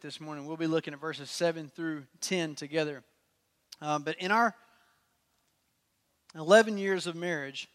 this morning. We'll be looking at verses 7 through 10 together. Um, but in our 11 years of marriage,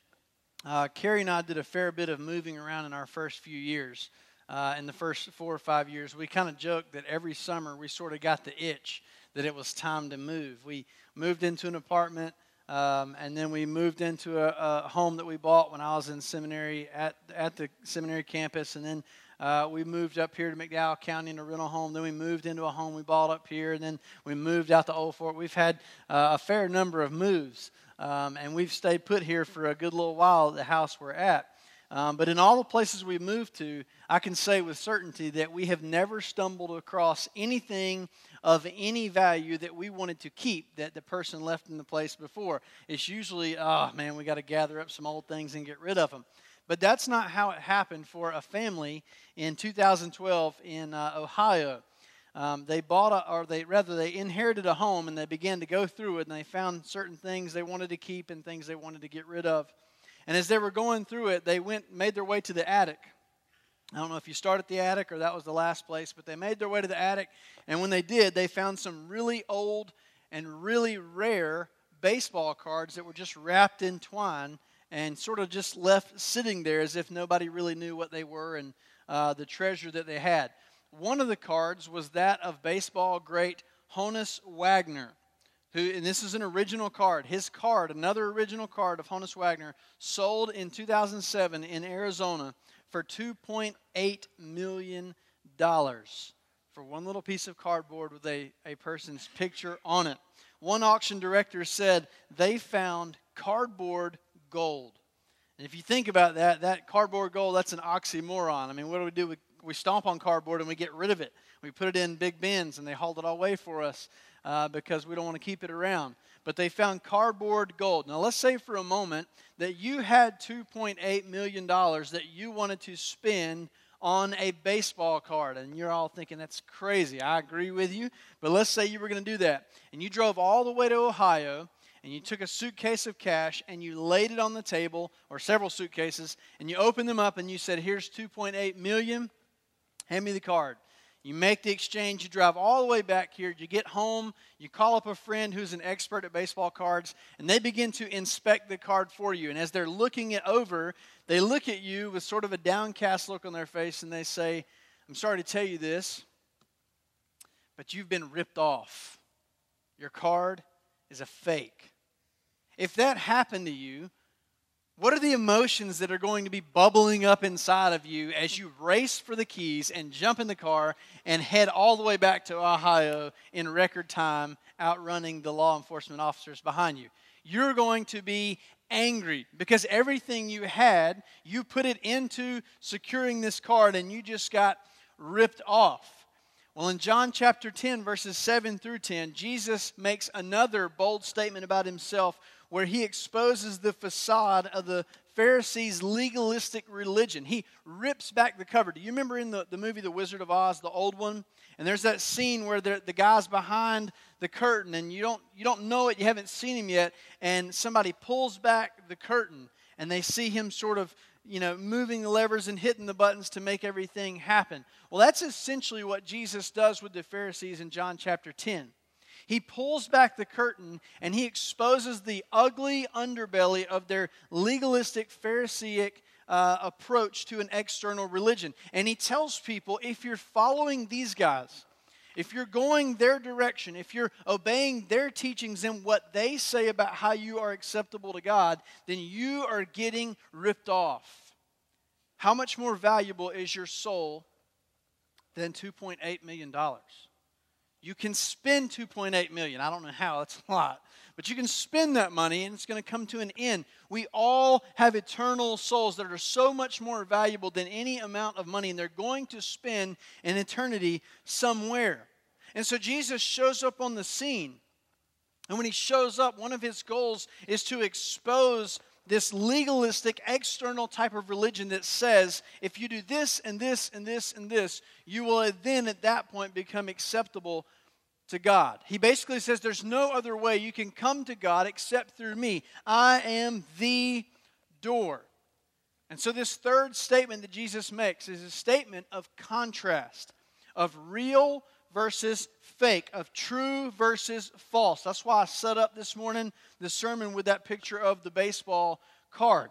uh, Carrie and I did a fair bit of moving around in our first few years. Uh, in the first four or five years, we kind of joked that every summer we sort of got the itch that it was time to move. We moved into an apartment, um, and then we moved into a, a, home that we bought when I was in seminary at, at the seminary campus, and then uh, we moved up here to McDowell County in a rental home. Then we moved into a home we bought up here. And then we moved out to Old Fort. We've had uh, a fair number of moves. Um, and we've stayed put here for a good little while at the house we're at. Um, but in all the places we've moved to, I can say with certainty that we have never stumbled across anything of any value that we wanted to keep that the person left in the place before. It's usually, oh man, we got to gather up some old things and get rid of them. But that's not how it happened for a family in 2012 in uh, Ohio. Um, they bought a, or they rather they inherited a home and they began to go through it and they found certain things they wanted to keep and things they wanted to get rid of. And as they were going through it, they went made their way to the attic. I don't know if you start at the attic or that was the last place, but they made their way to the attic. And when they did, they found some really old and really rare baseball cards that were just wrapped in twine and sort of just left sitting there as if nobody really knew what they were and uh, the treasure that they had. One of the cards was that of baseball great Honus Wagner, who, and this is an original card. His card, another original card of Honus Wagner, sold in 2007 in Arizona for $2.8 million for one little piece of cardboard with a, a person's picture on it. One auction director said they found cardboard gold. And if you think about that, that cardboard gold, that's an oxymoron. I mean, what do we do? We, we stomp on cardboard and we get rid of it. We put it in big bins and they hauled it all away for us uh, because we don't want to keep it around. But they found cardboard gold. Now, let's say for a moment that you had $2.8 million that you wanted to spend on a baseball card. And you're all thinking, that's crazy. I agree with you. But let's say you were going to do that. And you drove all the way to Ohio and you took a suitcase of cash and you laid it on the table, or several suitcases, and you opened them up and you said, Here's 2.8 million, hand me the card. You make the exchange, you drive all the way back here, you get home, you call up a friend who's an expert at baseball cards, and they begin to inspect the card for you. And as they're looking it over, they look at you with sort of a downcast look on their face and they say, I'm sorry to tell you this, but you've been ripped off. Your card is a fake. If that happened to you, what are the emotions that are going to be bubbling up inside of you as you race for the keys and jump in the car and head all the way back to Ohio in record time, outrunning the law enforcement officers behind you? You're going to be angry because everything you had, you put it into securing this card and you just got ripped off. Well, in John chapter 10, verses 7 through 10, Jesus makes another bold statement about himself where he exposes the facade of the Pharisees' legalistic religion. He rips back the cover. Do you remember in the, the movie The Wizard of Oz, the old one? And there's that scene where the, the guy's behind the curtain and you don't, you don't know it, you haven't seen him yet, and somebody pulls back the curtain and they see him sort of you know, moving the levers and hitting the buttons to make everything happen. Well, that's essentially what Jesus does with the Pharisees in John chapter 10. He pulls back the curtain and he exposes the ugly underbelly of their legalistic, Pharisaic uh, approach to an external religion. And he tells people if you're following these guys, if you're going their direction, if you're obeying their teachings and what they say about how you are acceptable to God, then you are getting ripped off. How much more valuable is your soul than $2.8 million? You can spend 2.8 million. I don't know how, that's a lot. But you can spend that money and it's going to come to an end. We all have eternal souls that are so much more valuable than any amount of money, and they're going to spend an eternity somewhere. And so Jesus shows up on the scene. And when he shows up, one of his goals is to expose this legalistic external type of religion that says if you do this and this and this and this, you will then at that point become acceptable to God. He basically says there's no other way you can come to God except through me. I am the door. And so, this third statement that Jesus makes is a statement of contrast, of real versus fake, of true versus false. That's why I set up this morning the sermon with that picture of the baseball card.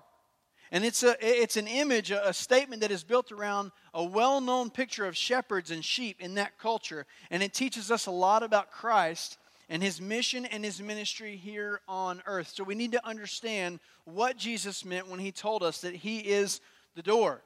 And it's, a, it's an image, a, statement that is built around a well known picture of shepherds and sheep in that culture. And it teaches us a lot about Christ and his mission and his ministry here on earth. So we need to understand what Jesus meant when he told us that he is the door.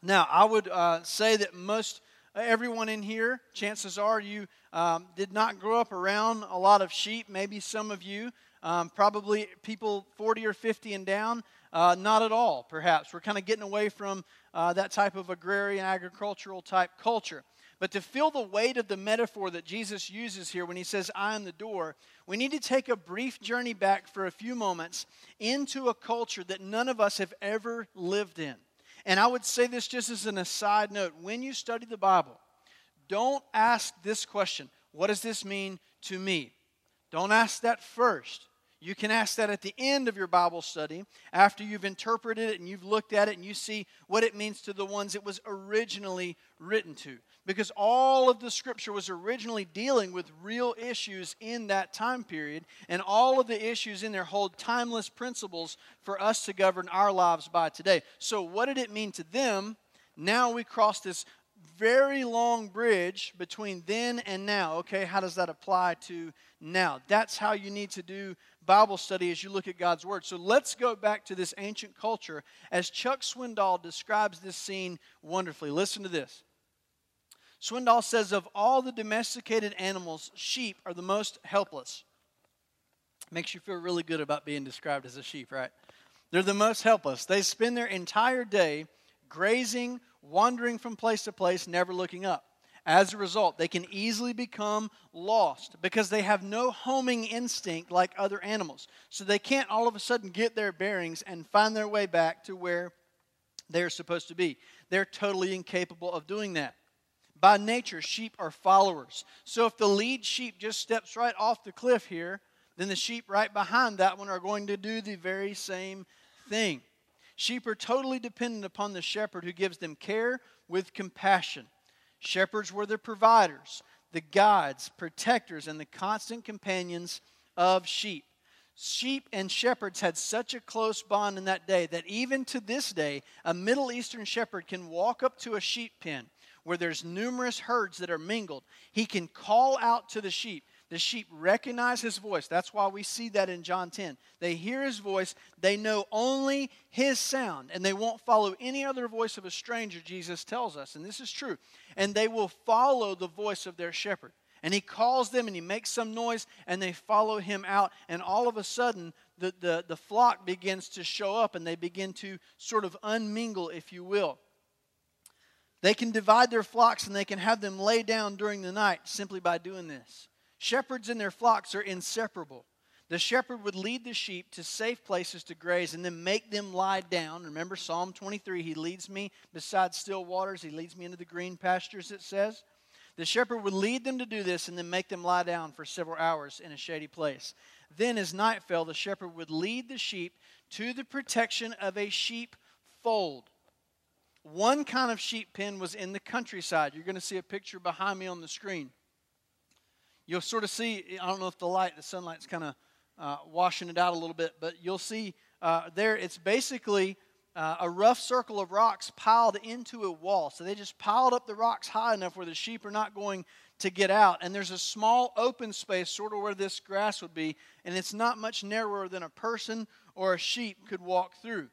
Now, I would uh, say that most everyone in here, chances are you um, did not grow up around a lot of sheep. Maybe some of you, um, probably people 40 or 50 and down, uh, not at all, perhaps. We're kind of getting away from uh, that type of agrarian, agricultural type culture. But to feel the weight of the metaphor that Jesus uses here when he says, I am the door, we need to take a brief journey back for a few moments into a culture that none of us have ever lived in. And I would say this just as an aside note when you study the Bible, don't ask this question What does this mean to me? Don't ask that first. You can ask that at the end of your Bible study after you've interpreted it and you've looked at it and you see what it means to the ones it was originally written to. Because all of the scripture was originally dealing with real issues in that time period, and all of the issues in there hold timeless principles for us to govern our lives by today. So, what did it mean to them? Now we cross this very long bridge between then and now. Okay, how does that apply to now? That's how you need to do Bible study as you look at God's Word. So let's go back to this ancient culture as Chuck Swindoll describes this scene wonderfully. Listen to this. Swindoll says, Of all the domesticated animals, sheep are the most helpless. Makes you feel really good about being described as a sheep, right? They're the most helpless. They spend their entire day grazing, wandering from place to place, never looking up. As a result, they can easily become lost because they have no homing instinct like other animals. So they can't all of a sudden get their bearings and find their way back to where they're supposed to be. They're totally incapable of doing that. By nature, sheep are followers. So if the lead sheep just steps right off the cliff here, then the sheep right behind that one are going to do the very same thing. Sheep are totally dependent upon the shepherd who gives them care with compassion. Shepherds were the providers, the guides, protectors, and the constant companions of sheep. Sheep and shepherds had such a close bond in that day that even to this day, a Middle Eastern shepherd can walk up to a sheep pen where there's numerous herds that are mingled. He can call out to the sheep the sheep recognize his voice. That's why we see that in John 10. They hear his voice, they know only his sound, and they won't follow any other voice of a stranger, Jesus tells us. And this is true. And they will follow the voice of their shepherd. And he calls them and he makes some noise, and they follow him out. And all of a sudden, the, the, the flock begins to show up and they begin to sort of unmingle, if you will. They can divide their flocks and they can have them lay down during the night simply by doing this. Shepherds and their flocks are inseparable. The shepherd would lead the sheep to safe places to graze and then make them lie down. Remember Psalm 23 He leads me beside still waters, He leads me into the green pastures, it says. The shepherd would lead them to do this and then make them lie down for several hours in a shady place. Then, as night fell, the shepherd would lead the sheep to the protection of a sheep fold. One kind of sheep pen was in the countryside. You're going to see a picture behind me on the screen you'll sort of see, I don't know if the light, the sunlight's kind of uh, washing it out a little bit, but you'll see uh, there it's basically uh, a rough circle of rocks piled into a wall. So they just piled up the rocks high enough where the sheep are not going to get out. And there's a small open space, sort of where this grass would be, and it's not much narrower than a person or a sheep could walk through.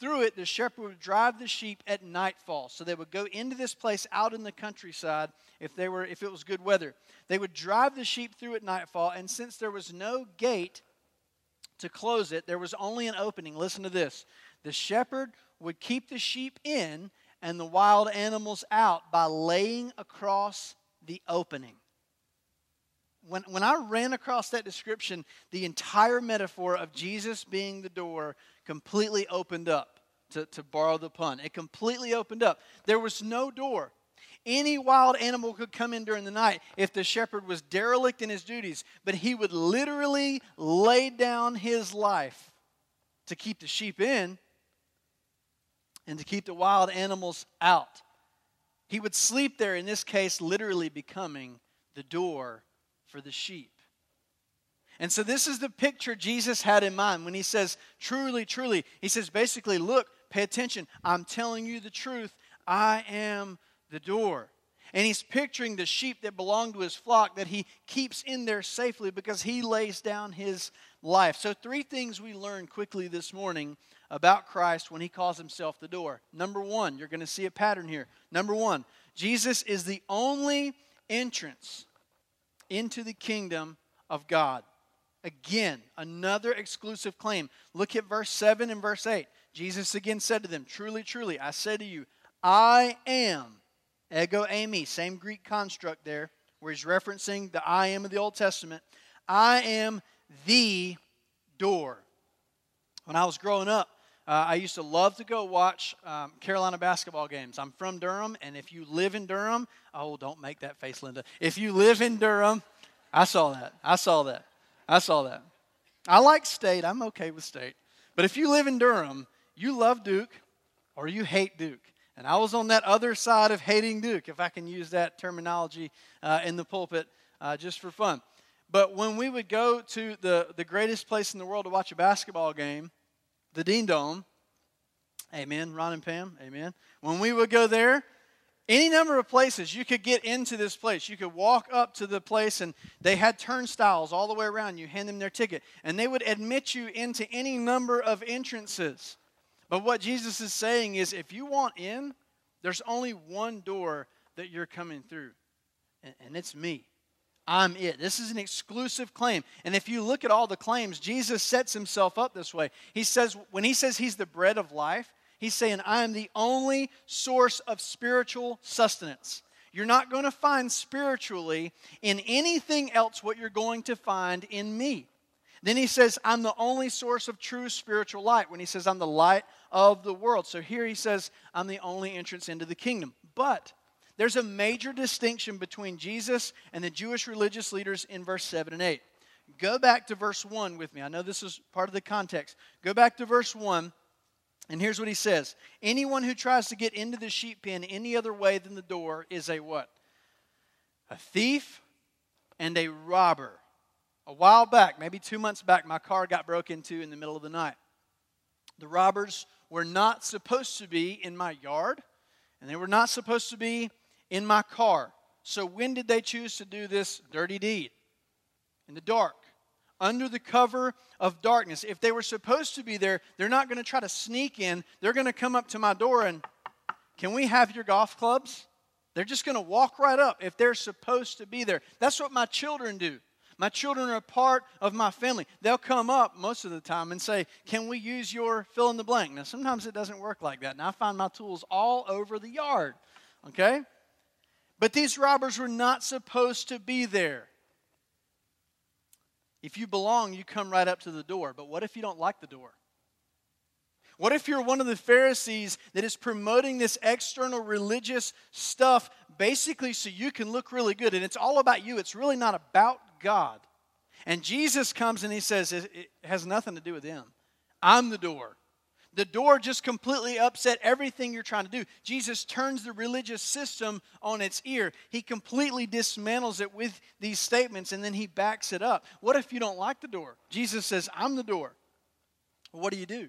Through it, the shepherd would drive the sheep at nightfall. So they would go into this place out in the countryside if they were if it was good weather. They would drive the sheep through at nightfall, and since there was no gate to close it, there was only an opening. Listen to this. The shepherd would keep the sheep in and the wild animals out by laying across the opening when, when I ran across that description, the entire metaphor of Jesus being the door completely opened up, to, to borrow the pun. It completely opened up. There was no door. Any wild animal could come in during the night if the shepherd was derelict in his duties, but he would literally lay down his life to keep the sheep in and to keep the wild animals out. He would sleep there, in this case, literally becoming the door for the sheep. And so, this is the picture Jesus had in mind when he says, truly, truly. He says, basically, look, pay attention. I'm telling you the truth. I am the door. And he's picturing the sheep that belong to his flock that he keeps in there safely because he lays down his life. So, three things we learned quickly this morning about Christ when he calls himself the door. Number one, you're going to see a pattern here. Number one, Jesus is the only entrance into the kingdom of God. Again, another exclusive claim. Look at verse 7 and verse 8. Jesus again said to them, Truly, truly, I say to you, I am, ego eimi, same Greek construct there, where he's referencing the I am of the Old Testament. I am the door. When I was growing up, uh, I used to love to go watch um, Carolina basketball games. I'm from Durham, and if you live in Durham, oh, don't make that face, Linda. If you live in Durham, I saw that. I saw that. I saw that. I like state. I'm okay with state. But if you live in Durham, you love Duke or you hate Duke. And I was on that other side of hating Duke, if I can use that terminology uh, in the pulpit uh, just for fun. But when we would go to the, the greatest place in the world to watch a basketball game, the Dean Dome, amen, Ron and Pam, amen. When we would go there, any number of places you could get into this place. You could walk up to the place, and they had turnstiles all the way around. You hand them their ticket, and they would admit you into any number of entrances. But what Jesus is saying is if you want in, there's only one door that you're coming through, and it's me. I'm it. This is an exclusive claim. And if you look at all the claims, Jesus sets himself up this way. He says, when he says he's the bread of life, He's saying, I am the only source of spiritual sustenance. You're not going to find spiritually in anything else what you're going to find in me. Then he says, I'm the only source of true spiritual light when he says, I'm the light of the world. So here he says, I'm the only entrance into the kingdom. But there's a major distinction between Jesus and the Jewish religious leaders in verse 7 and 8. Go back to verse 1 with me. I know this is part of the context. Go back to verse 1 and here's what he says Anyone who tries to get into the sheep pen any other way than the door is a what? A thief and a robber. A while back, maybe two months back, my car got broke into in the middle of the night. The robbers were not supposed to be in my yard, and they were not supposed to be in my car. So, when did they choose to do this dirty deed? In the dark under the cover of darkness. If they were supposed to be there, they're not going to try to sneak in. They're going to come up to my door and, can we have your golf clubs? They're just going to walk right up if they're supposed to be there. That's what my children do. My children are a part of my family. They'll come up most of the time and say, Can we use your fill in the blank? Now, sometimes it doesn't work like that. And I find my tools all over the yard. Okay? But these robbers were not supposed to be there. If you belong, you come right up to the door. But what if you don't like the door? What if you're one of the Pharisees that is promoting this external religious stuff basically so you can look really good and it's all about you? It's really not about God. And Jesus comes and he says, It has nothing to do with them. I'm the door. The door just completely upset everything you're trying to do. Jesus turns the religious system on its ear. He completely dismantles it with these statements and then he backs it up. What if you don't like the door? Jesus says, I'm the door. what do you do?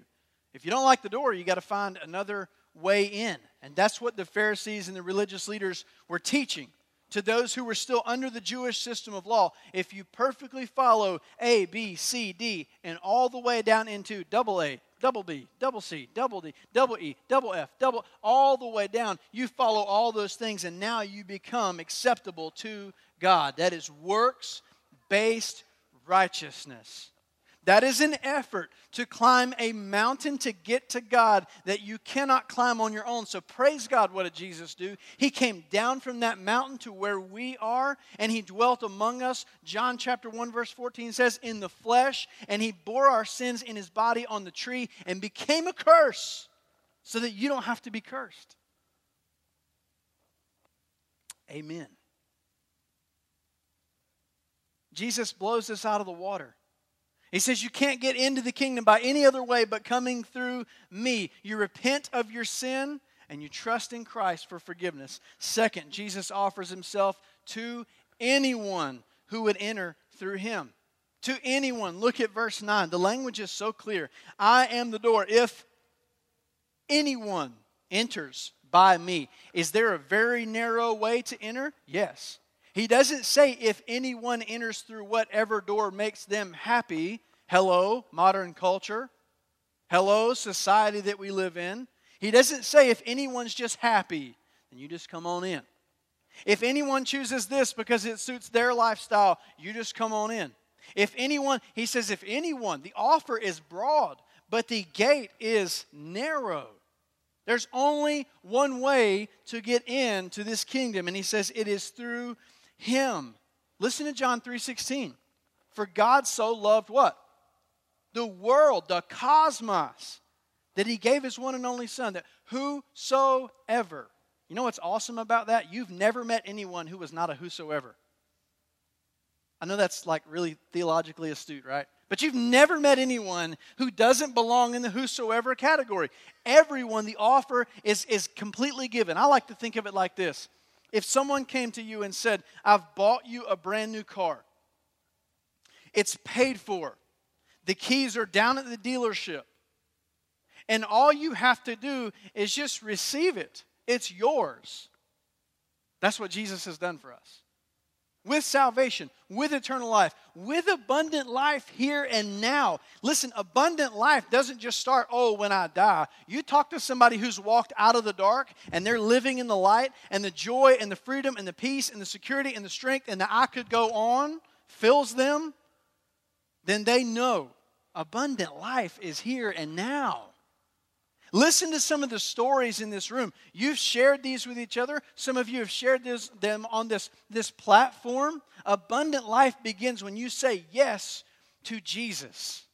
If you don't like the door, you got to find another way in. And that's what the Pharisees and the religious leaders were teaching to those who were still under the Jewish system of law. If you perfectly follow A, B, C, D, and all the way down into double A, double B, double C, double D, double E, double F, double, all the way down. You follow all those things, and now you become acceptable to God. That is works based righteousness. That is an effort to climb a mountain to get to God that you cannot climb on your own. So praise God, what did Jesus do? He came down from that mountain to where we are and he dwelt among us. John chapter 1 verse 14 says in the flesh and he bore our sins in his body on the tree and became a curse so that you don't have to be cursed. Amen. Jesus blows us out of the water. He says, You can't get into the kingdom by any other way but coming through me. You repent of your sin, and you trust in Christ for forgiveness. Second, Jesus offers himself to anyone who would enter through him. To anyone. Look at verse 9. The language is so clear. I am the door. If anyone enters by me, is there a very narrow way to enter? Yes. He doesn't say if anyone enters through whatever door makes them happy. Hello, modern culture. Hello, society that we live in. He doesn't say if anyone's just happy, then you just come on in. If anyone chooses this because it suits their lifestyle, you just come on in. If anyone, he says, if anyone, the offer is broad, but the gate is narrow. There's only one way to get into this kingdom, and he says it is through him. Listen to John 3:16. For God so loved what? The world, the cosmos, that he gave his one and only son, that whosoever. You know what's awesome about that? You've never met anyone who was not a whosoever. I know that's like really theologically astute, right? But you've never met anyone who doesn't belong in the whosoever category. Everyone, the offer is, is completely given. I like to think of it like this if someone came to you and said, I've bought you a brand new car, it's paid for, the keys are down at the dealership, and all you have to do is just receive it, it's yours. That's what Jesus has done for us with salvation, with eternal life, with abundant life here and now. Listen, abundant life doesn't just start, oh, when I die. You talk to somebody who's walked out of the dark and they're living in the light, and the joy and the freedom and the peace and the security and the strength and the I could go on fills them, then they know abundant life is here and now. Listen to some of the stories in this room. You've shared these with each other. Some of you have shared this, them on this, this platform. Abundant life begins when you say yes to Jesus.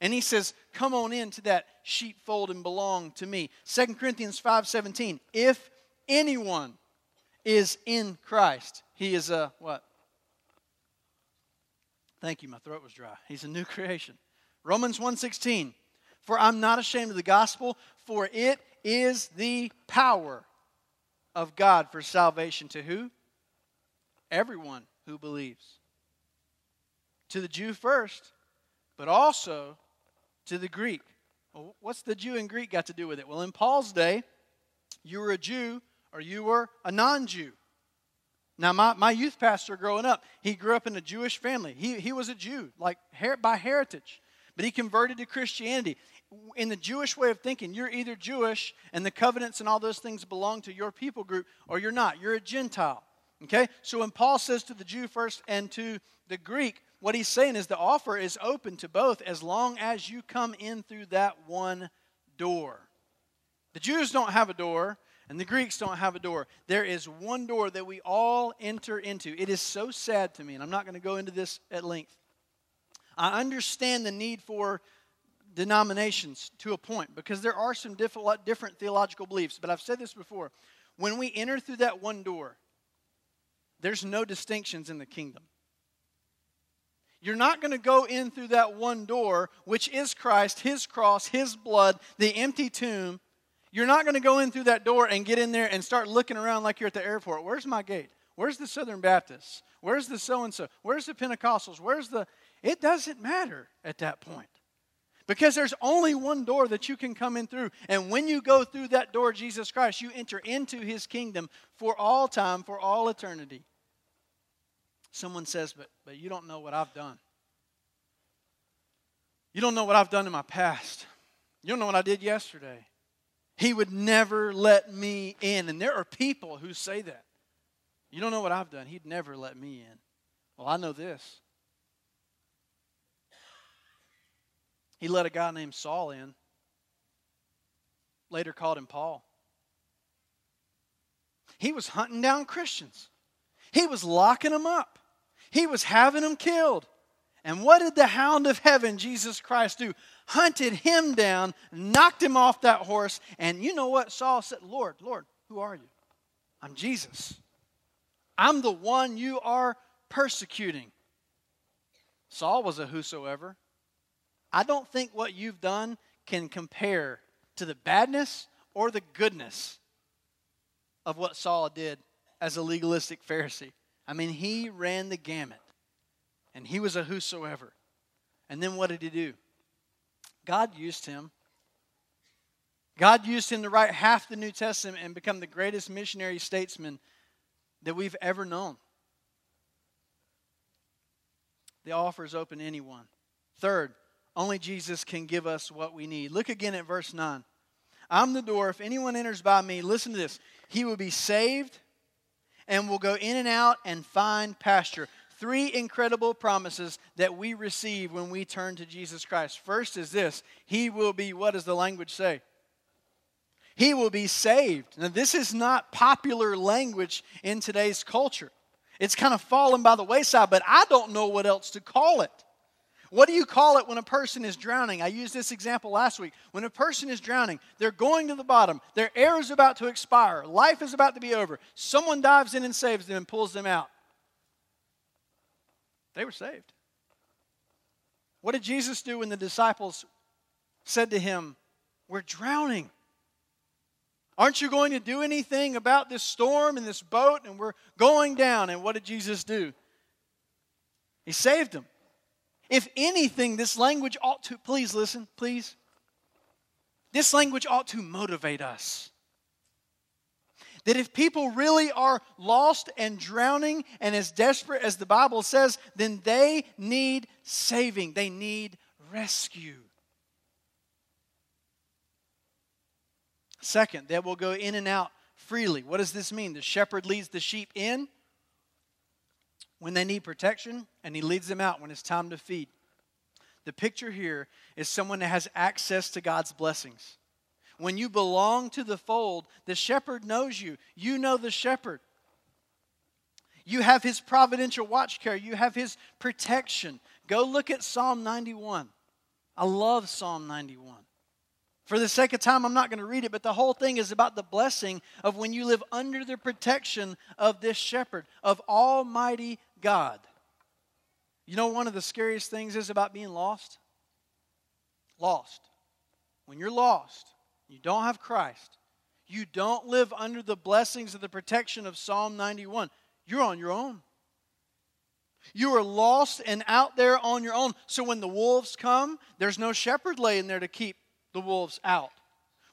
And he says, Come on into that sheepfold and belong to me. 2 Corinthians 5 17. If anyone is in Christ, he is a what? Thank you, my throat was dry. He's a new creation. Romans 1 16. For I'm not ashamed of the gospel, for it is the power of God for salvation to who? Everyone who believes. To the Jew first, but also to the Greek. Well, what's the Jew and Greek got to do with it? Well, in Paul's day, you were a Jew or you were a non Jew. Now, my, my youth pastor growing up, he grew up in a Jewish family. He, he was a Jew, like by heritage, but he converted to Christianity in the Jewish way of thinking, you're either Jewish and the covenants and all those things belong to your people group, or you're not. You're a Gentile. Okay? So when Paul says to the Jew first and to the Greek, what he's saying is the offer is open to both as long as you come in through that one door. The Jews don't have a door, and the Greeks don't have a door. There is one door that we all enter into. It is so sad to me, and I'm not going to go into this at length. I understand the need for denominations to a point because there are some different theological beliefs. But I've said this before. When we enter through that one door, there's no distinctions in the kingdom. You're not going to go in through that one door, which is Christ, His cross, His blood, the empty tomb. You're not going to go in through that door and get in there and start looking around like you're at the airport. Where's my gate? Where's the Southern Baptists? Where's the so and so? Where's the Pentecostals? Where's the. It doesn't matter at that point. Because there's only one door that you can come in through. And when you go through that door, Jesus Christ, you enter into his kingdom for all time, for all eternity. Someone says, but, but you don't know what I've done. You don't know what I've done in my past. You don't know what I did yesterday. He would never let me in. And there are people who say that. You don't know what I've done. He'd never let me in. Well, I know this He let a guy named Saul in, later called him Paul. He was hunting down Christians, he was locking them up, he was having them killed. And what did the hound of heaven, Jesus Christ, do? Hunted him down, knocked him off that horse, and you know what? Saul said, Lord, Lord, who are you? I'm Jesus. I'm the one you are persecuting. Saul was a whosoever. I don't think what you've done can compare to the badness or the goodness of what Saul did as a legalistic Pharisee. I mean, he ran the gamut, and he was a whosoever. And then what did he do? God used him. God used him to write half the New Testament and become the greatest missionary statesman that we've ever known. The offer is open to anyone. Third, only Jesus can give us what we need. Look again at verse 9. I'm the door. If anyone enters by me, listen to this. He will be saved and will go in and out and find pasture. Three incredible promises that we receive when we turn to Jesus Christ. First is this He will be, what does the language say? He will be saved. Now, this is not popular language in today's culture. It's kind of fallen by the wayside, but I don't know what else to call it. What do you call it when a person is drowning? I used this example last week. When a person is drowning, they're going to the bottom, their air is about to expire, life is about to be over. Someone dives in and saves them and pulls them out. They were saved. What did Jesus do when the disciples said to him, We're drowning? Aren't you going to do anything about this storm and this boat? And we're going down. And what did Jesus do? He saved them. If anything, this language ought to, please listen, please. This language ought to motivate us. That if people really are lost and drowning and as desperate as the Bible says, then they need saving, they need rescue. Second, that will go in and out freely. What does this mean? The shepherd leads the sheep in when they need protection, and he leads them out when it's time to feed. The picture here is someone that has access to God's blessings. When you belong to the fold, the shepherd knows you. You know the shepherd. You have his providential watch care, you have his protection. Go look at Psalm 91. I love Psalm 91. For the sake of time, I'm not going to read it, but the whole thing is about the blessing of when you live under the protection of this shepherd, of Almighty God. You know, one of the scariest things is about being lost? Lost. When you're lost, you don't have Christ, you don't live under the blessings of the protection of Psalm 91. You're on your own. You are lost and out there on your own. So when the wolves come, there's no shepherd laying there to keep the wolves out.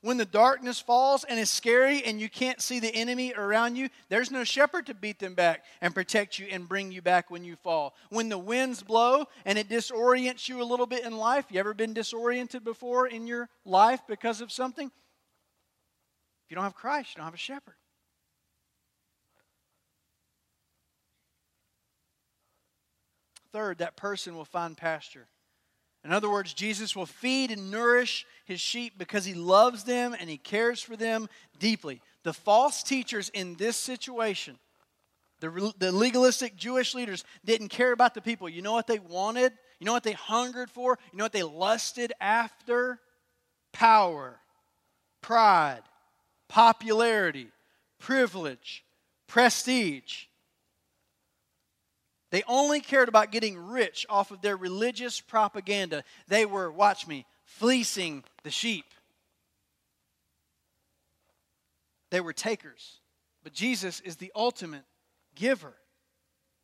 When the darkness falls and it's scary and you can't see the enemy around you, there's no shepherd to beat them back and protect you and bring you back when you fall. When the winds blow and it disorients you a little bit in life, you ever been disoriented before in your life because of something? If you don't have Christ, you don't have a shepherd. Third, that person will find pasture. In other words, Jesus will feed and nourish his sheep because he loves them and he cares for them deeply. The false teachers in this situation, the, the legalistic Jewish leaders, didn't care about the people. You know what they wanted? You know what they hungered for? You know what they lusted after? Power, pride, popularity, privilege, prestige. They only cared about getting rich off of their religious propaganda. They were, watch me, fleecing the sheep. They were takers. But Jesus is the ultimate giver.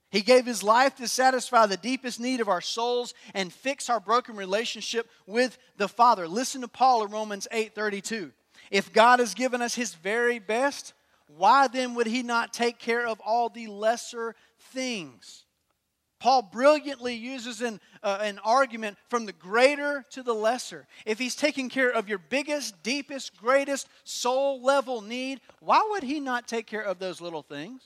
He gave his life to satisfy the deepest need of our souls and fix our broken relationship with the Father. Listen to Paul in Romans 8:32. If God has given us his very best, why then would he not take care of all the lesser things? Paul brilliantly uses an, uh, an argument from the greater to the lesser. If he's taking care of your biggest, deepest, greatest soul level need, why would he not take care of those little things?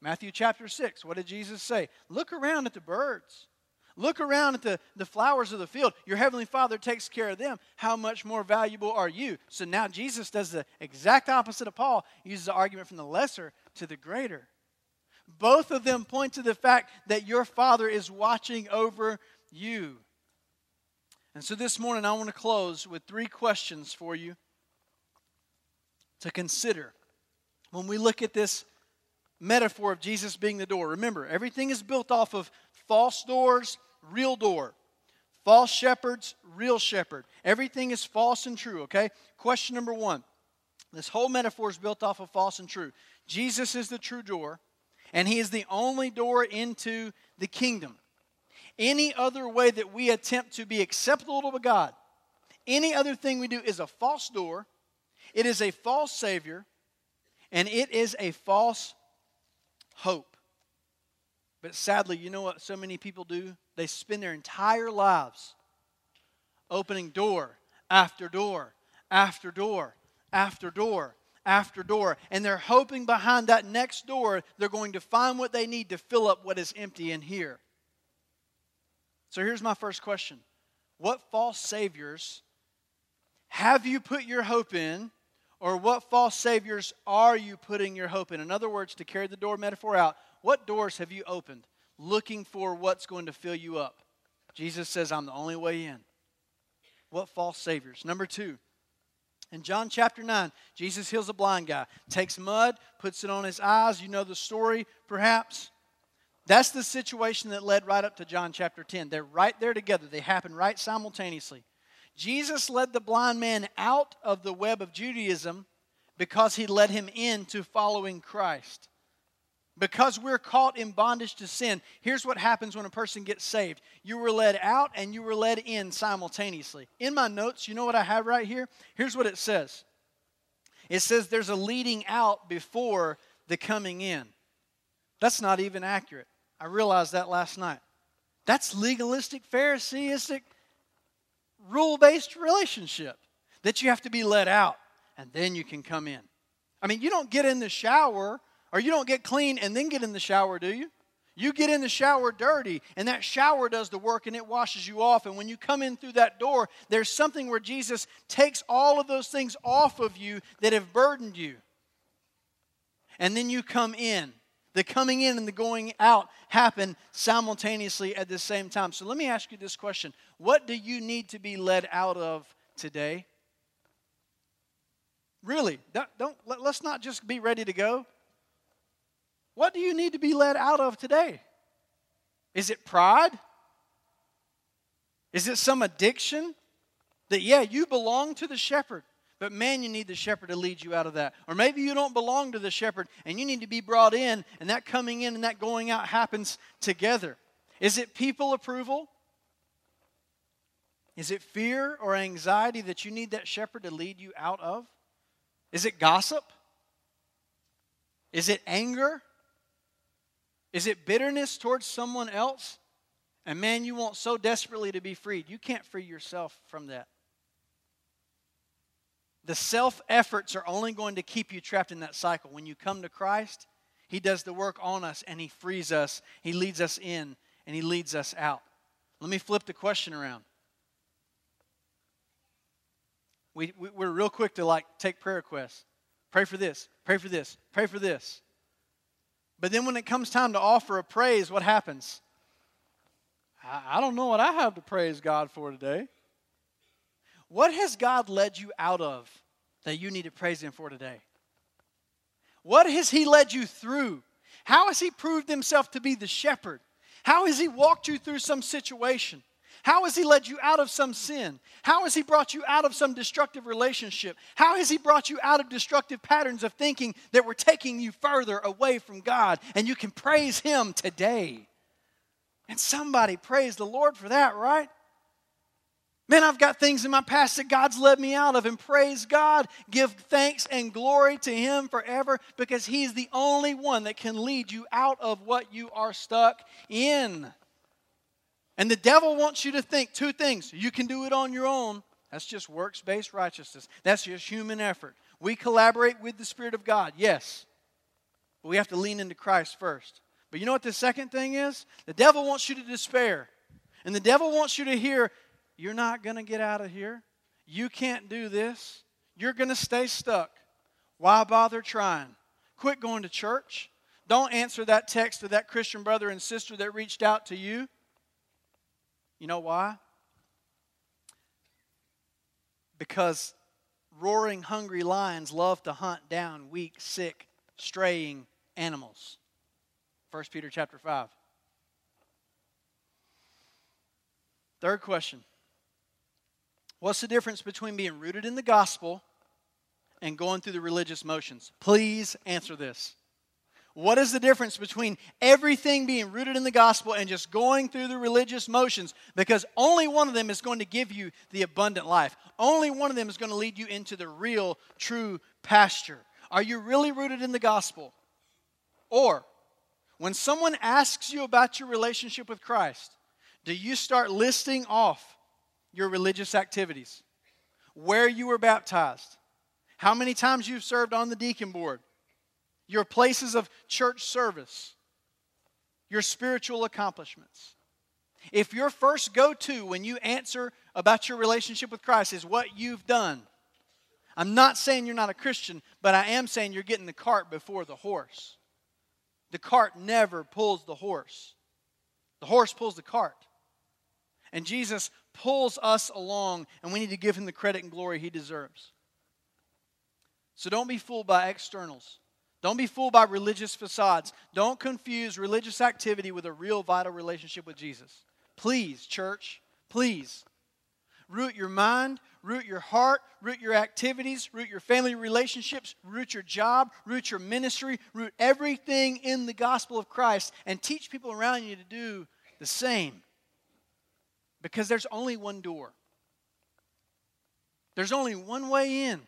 Matthew chapter 6, what did Jesus say? Look around at the birds. Look around at the, the flowers of the field. Your heavenly Father takes care of them. How much more valuable are you? So now Jesus does the exact opposite of Paul. He uses the argument from the lesser to the greater. Both of them point to the fact that your Father is watching over you. And so this morning, I want to close with three questions for you to consider when we look at this metaphor of Jesus being the door. Remember, everything is built off of false doors, real door. False shepherds, real shepherd. Everything is false and true, okay? Question number one This whole metaphor is built off of false and true. Jesus is the true door, and he is the only door into the kingdom. Any other way that we attempt to be acceptable to God, any other thing we do is a false door, it is a false Savior, and it is a false hope. But sadly, you know what so many people do? They spend their entire lives opening door after door after door after door after door. And they're hoping behind that next door they're going to find what they need to fill up what is empty in here. So here's my first question What false saviors have you put your hope in? Or what false saviors are you putting your hope in? In other words, to carry the door metaphor out, what doors have you opened looking for what's going to fill you up? Jesus says, I'm the only way in. What false saviors? Number two, in John chapter 9, Jesus heals a blind guy, takes mud, puts it on his eyes. You know the story, perhaps. That's the situation that led right up to John chapter 10. They're right there together, they happen right simultaneously. Jesus led the blind man out of the web of Judaism because he led him into following Christ. Because we're caught in bondage to sin, here's what happens when a person gets saved. You were led out and you were led in simultaneously. In my notes, you know what I have right here? Here's what it says it says there's a leading out before the coming in. That's not even accurate. I realized that last night. That's legalistic, Phariseeistic, rule based relationship that you have to be let out and then you can come in. I mean, you don't get in the shower or you don't get clean and then get in the shower, do you? You get in the shower dirty, and that shower does the work and it washes you off. And when you come in through that door, there's something where Jesus takes all of those things off of you that have burdened you. And then you come in. The coming in and the going out happen simultaneously at the same time. So let me ask you this question What do you need to be led out of today? Really, don't, don't let's not just be ready to go. What do you need to be led out of today? Is it pride? Is it some addiction? That, yeah, you belong to the shepherd, but man, you need the shepherd to lead you out of that. Or maybe you don't belong to the shepherd and you need to be brought in, and that coming in and that going out happens together. Is it people approval? Is it fear or anxiety that you need that shepherd to lead you out of? Is it gossip? Is it anger? Is it bitterness towards someone else? And man, you want so desperately to be freed. You can't free yourself from that. The self efforts are only going to keep you trapped in that cycle. When you come to Christ, He does the work on us and He frees us. He leads us in and He leads us out. Let me flip the question around. We, we, we're real quick to like take prayer requests. Pray for this, pray for this, pray for this. But then when it comes time to offer a praise, what happens? I, I don't know what I have to praise God for today. What has God led you out of that you need to praise Him for today? What has He led you through? How has He proved Himself to be the shepherd? How has He walked you through some situation? How has He led you out of some sin? How has He brought you out of some destructive relationship? How has He brought you out of destructive patterns of thinking that were taking you further away from God? And you can praise Him today. And somebody praise the Lord for that, right? Man, I've got things in my past that God's led me out of, and praise God. Give thanks and glory to Him forever because He's the only one that can lead you out of what you are stuck in. And the devil wants you to think two things. You can do it on your own. That's just works based righteousness. That's just human effort. We collaborate with the Spirit of God, yes. But we have to lean into Christ first. But you know what the second thing is? The devil wants you to despair. And the devil wants you to hear, you're not going to get out of here. You can't do this. You're going to stay stuck. Why bother trying? Quit going to church. Don't answer that text to that Christian brother and sister that reached out to you. You know why? Because roaring, hungry lions love to hunt down weak, sick, straying animals. 1 Peter chapter 5. Third question What's the difference between being rooted in the gospel and going through the religious motions? Please answer this. What is the difference between everything being rooted in the gospel and just going through the religious motions? Because only one of them is going to give you the abundant life. Only one of them is going to lead you into the real, true pasture. Are you really rooted in the gospel? Or, when someone asks you about your relationship with Christ, do you start listing off your religious activities? Where you were baptized? How many times you've served on the deacon board? Your places of church service, your spiritual accomplishments. If your first go to when you answer about your relationship with Christ is what you've done, I'm not saying you're not a Christian, but I am saying you're getting the cart before the horse. The cart never pulls the horse, the horse pulls the cart. And Jesus pulls us along, and we need to give him the credit and glory he deserves. So don't be fooled by externals. Don't be fooled by religious facades. Don't confuse religious activity with a real vital relationship with Jesus. Please, church, please. Root your mind, root your heart, root your activities, root your family relationships, root your job, root your ministry, root everything in the gospel of Christ, and teach people around you to do the same. Because there's only one door, there's only one way in.